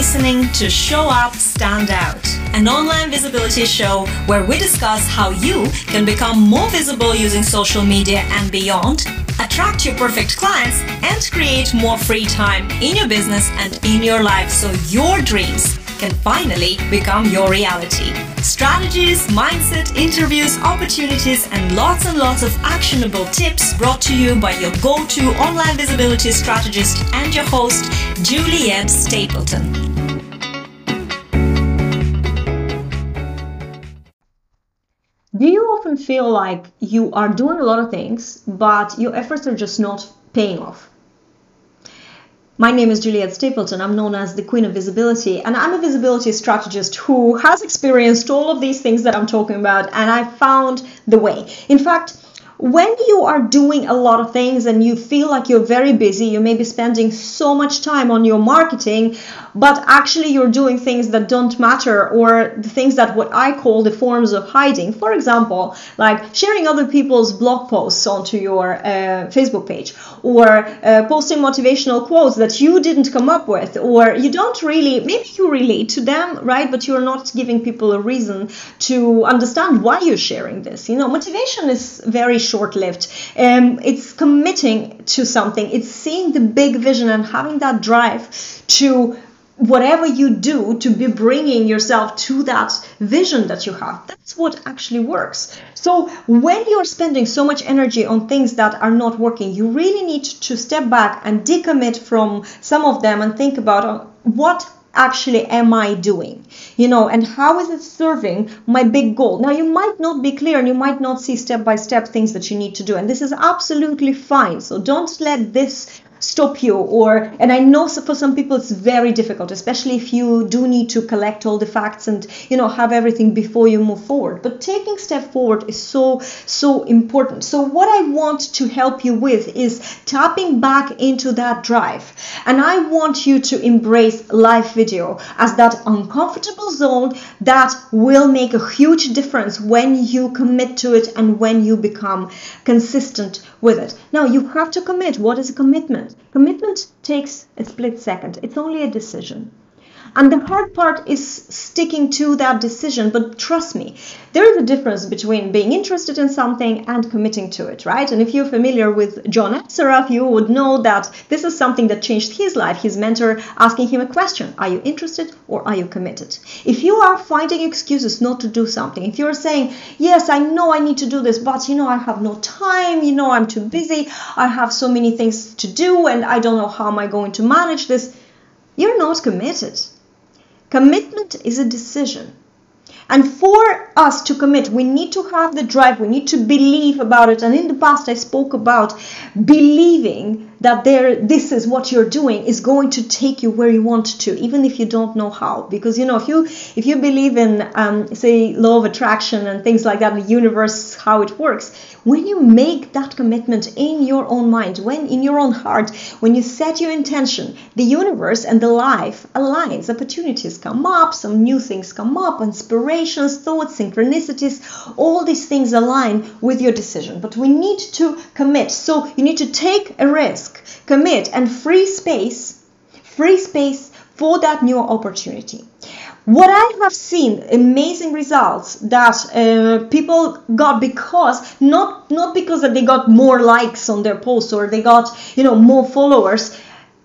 listening to Show Up, Stand Out, an online visibility show where we discuss how you can become more visible using social media and beyond, attract your perfect clients, and create more free time in your business and in your life. So your dreams can finally become your reality. Strategies, mindset, interviews, opportunities, and lots and lots of actionable tips brought to you by your go to online visibility strategist and your host, Juliet Stapleton. Do you often feel like you are doing a lot of things, but your efforts are just not paying off? My name is Juliet Stapleton. I'm known as the Queen of Visibility, and I'm a visibility strategist who has experienced all of these things that I'm talking about, and I found the way. In fact, when you are doing a lot of things and you feel like you're very busy, you may be spending so much time on your marketing, but actually you're doing things that don't matter or the things that what I call the forms of hiding. For example, like sharing other people's blog posts onto your uh, Facebook page or uh, posting motivational quotes that you didn't come up with or you don't really, maybe you relate to them, right? But you're not giving people a reason to understand why you're sharing this. You know, motivation is very short lived. Um, it's committing to something, it's seeing the big vision and having that drive to whatever you do to be bringing yourself to that vision that you have. That's what actually works. So when you're spending so much energy on things that are not working you really need to step back and decommit from some of them and think about uh, what actually am I doing? You know, and how is it serving my big goal? Now, you might not be clear and you might not see step by step things that you need to do, and this is absolutely fine. So don't let this stop you or and i know for some people it's very difficult especially if you do need to collect all the facts and you know have everything before you move forward. But taking step forward is so so important. So what i want to help you with is tapping back into that drive. And i want you to embrace live video as that uncomfortable zone that will make a huge difference when you commit to it and when you become consistent with it. Now you have to commit. What is a commitment commitment. takes a split second. It's only a decision. And the hard part is sticking to that decision. But trust me, there is a difference between being interested in something and committing to it, right? And if you're familiar with John Assaraf, you would know that this is something that changed his life. His mentor asking him a question Are you interested or are you committed? If you are finding excuses not to do something, if you're saying, Yes, I know I need to do this, but you know, I have no time, you know, I'm too busy, I have so many things to do, and I don't know how am I going to manage this, you're not committed. Commitment is a decision. And for us to commit, we need to have the drive, we need to believe about it. And in the past, I spoke about believing that there this is what you're doing is going to take you where you want to even if you don't know how. Because you know if you if you believe in um, say law of attraction and things like that the universe how it works when you make that commitment in your own mind when in your own heart when you set your intention the universe and the life aligns. Opportunities come up some new things come up inspirations thoughts synchronicities all these things align with your decision. But we need to commit. So you need to take a risk commit, and free space, free space for that new opportunity. What I have seen amazing results that uh, people got because not not because that they got more likes on their posts or they got you know more followers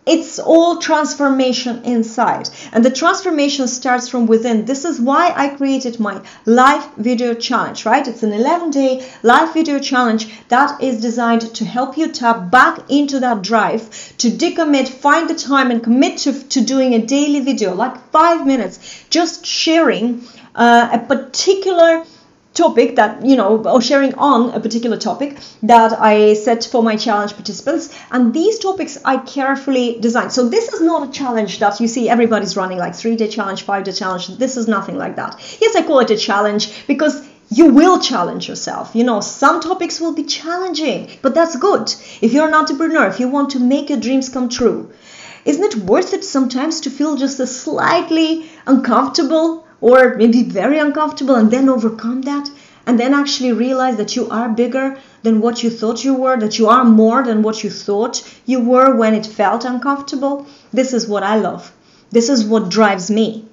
it's all transformation inside. And the transformation starts from within. This is why I created my live video challenge, right? It's an 11 day live video challenge that is designed to help you tap back into that drive to decommit, find the time, and commit to, to doing a daily video, like five minutes, just sharing uh, a particular topic that you know or sharing on a particular topic that i set for my challenge participants and these topics i carefully designed so this is not a challenge that you see everybody's running like three day challenge five day challenge this is nothing like that yes i call it a challenge because you will challenge yourself. You know, some topics will be challenging, but that's good. If you're an entrepreneur, if you want to make your dreams come true, isn't it worth it sometimes to feel just a slightly uncomfortable or maybe very uncomfortable and then overcome that and then actually realize that you are bigger than what you thought you were, that you are more than what you thought you were when it felt uncomfortable. This is what I love. This is what drives me.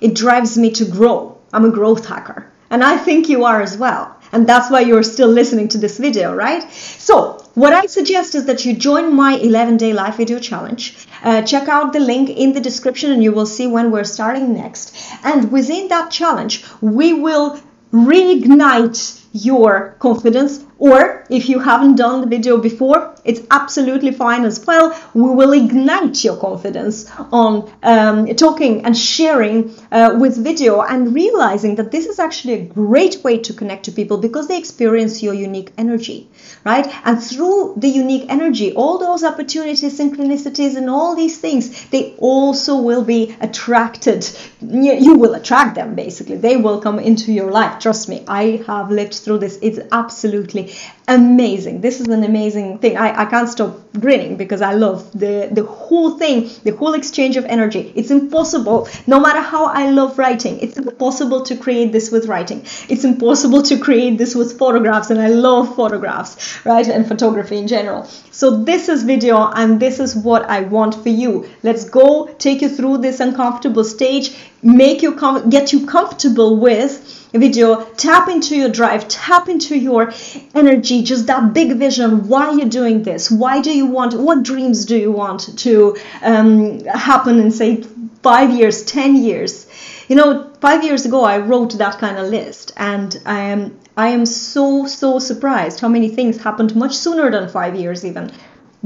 It drives me to grow. I'm a growth hacker. And I think you are as well. And that's why you're still listening to this video, right? So, what I suggest is that you join my 11 day live video challenge. Uh, check out the link in the description and you will see when we're starting next. And within that challenge, we will reignite your confidence or if you haven't done the video before it's absolutely fine as well. We will ignite your confidence on um, talking and sharing uh, with video and realizing that this is actually a great way to connect to people because they experience your unique energy right? And through the unique energy all those opportunities synchronicities and all these things they also will be attracted. You will attract them basically. They will come into your life. Trust me i have lived through this. It's absolutely amazing. This is an amazing thing. I, I can't stop grinning because I love the, the whole thing, the whole exchange of energy. It's impossible, no matter how I love writing, it's impossible to create this with writing. It's impossible to create this with photographs, and I love photographs, right? And photography in general. So this is video and this is what I want for you. Let's go take you through this uncomfortable stage, make you com- get you comfortable with video tap into your drive tap into your energy just that big vision. Why you're doing this? Why do you want what dreams do you want to um, happen in say five years ten years? You know five years ago i wrote that kind of list and i am i am so so surprised how many things happened much sooner than five years even.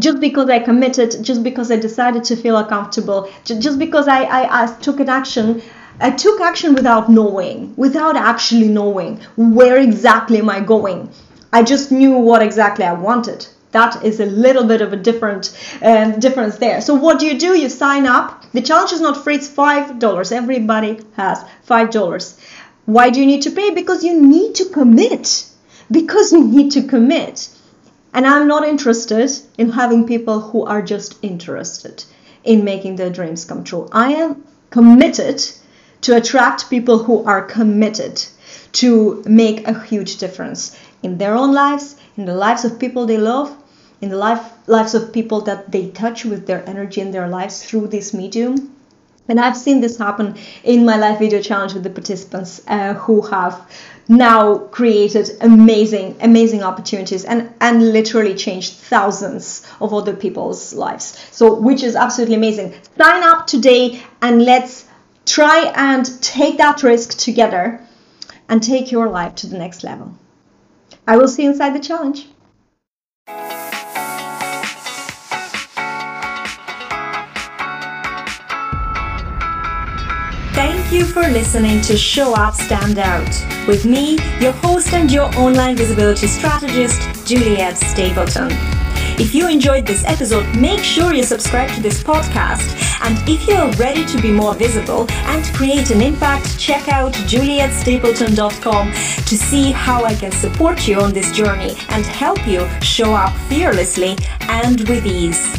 Just because I committed, just because I decided to feel uncomfortable, just because I, I, I took an action I took action without knowing, without actually knowing where exactly am I going. I just knew what exactly I wanted. That is a little bit of a different uh, difference there. So what do you do? You sign up. The challenge is not free. It's five dollars. Everybody has five dollars. Why do you need to pay? Because you need to commit. Because you need to commit. And I'm not interested in having people who are just interested in making their dreams come true. I am committed to attract people who are committed to make a huge difference in their own lives, in the lives of people they love, in the life, lives of people that they touch with their energy in their lives through this medium. And I've seen this happen in my live video challenge with the participants uh, who have now created amazing, amazing opportunities and, and literally changed thousands of other people's lives. So, which is absolutely amazing. Sign up today and let's Try and take that risk together and take your life to the next level. I will see you inside the challenge. Thank you for listening to Show Up Stand Out with me, your host and your online visibility strategist, Juliet Stapleton. If you enjoyed this episode, make sure you subscribe to this podcast. And if you're ready to be more visible and create an impact, check out julietstapleton.com to see how I can support you on this journey and help you show up fearlessly and with ease.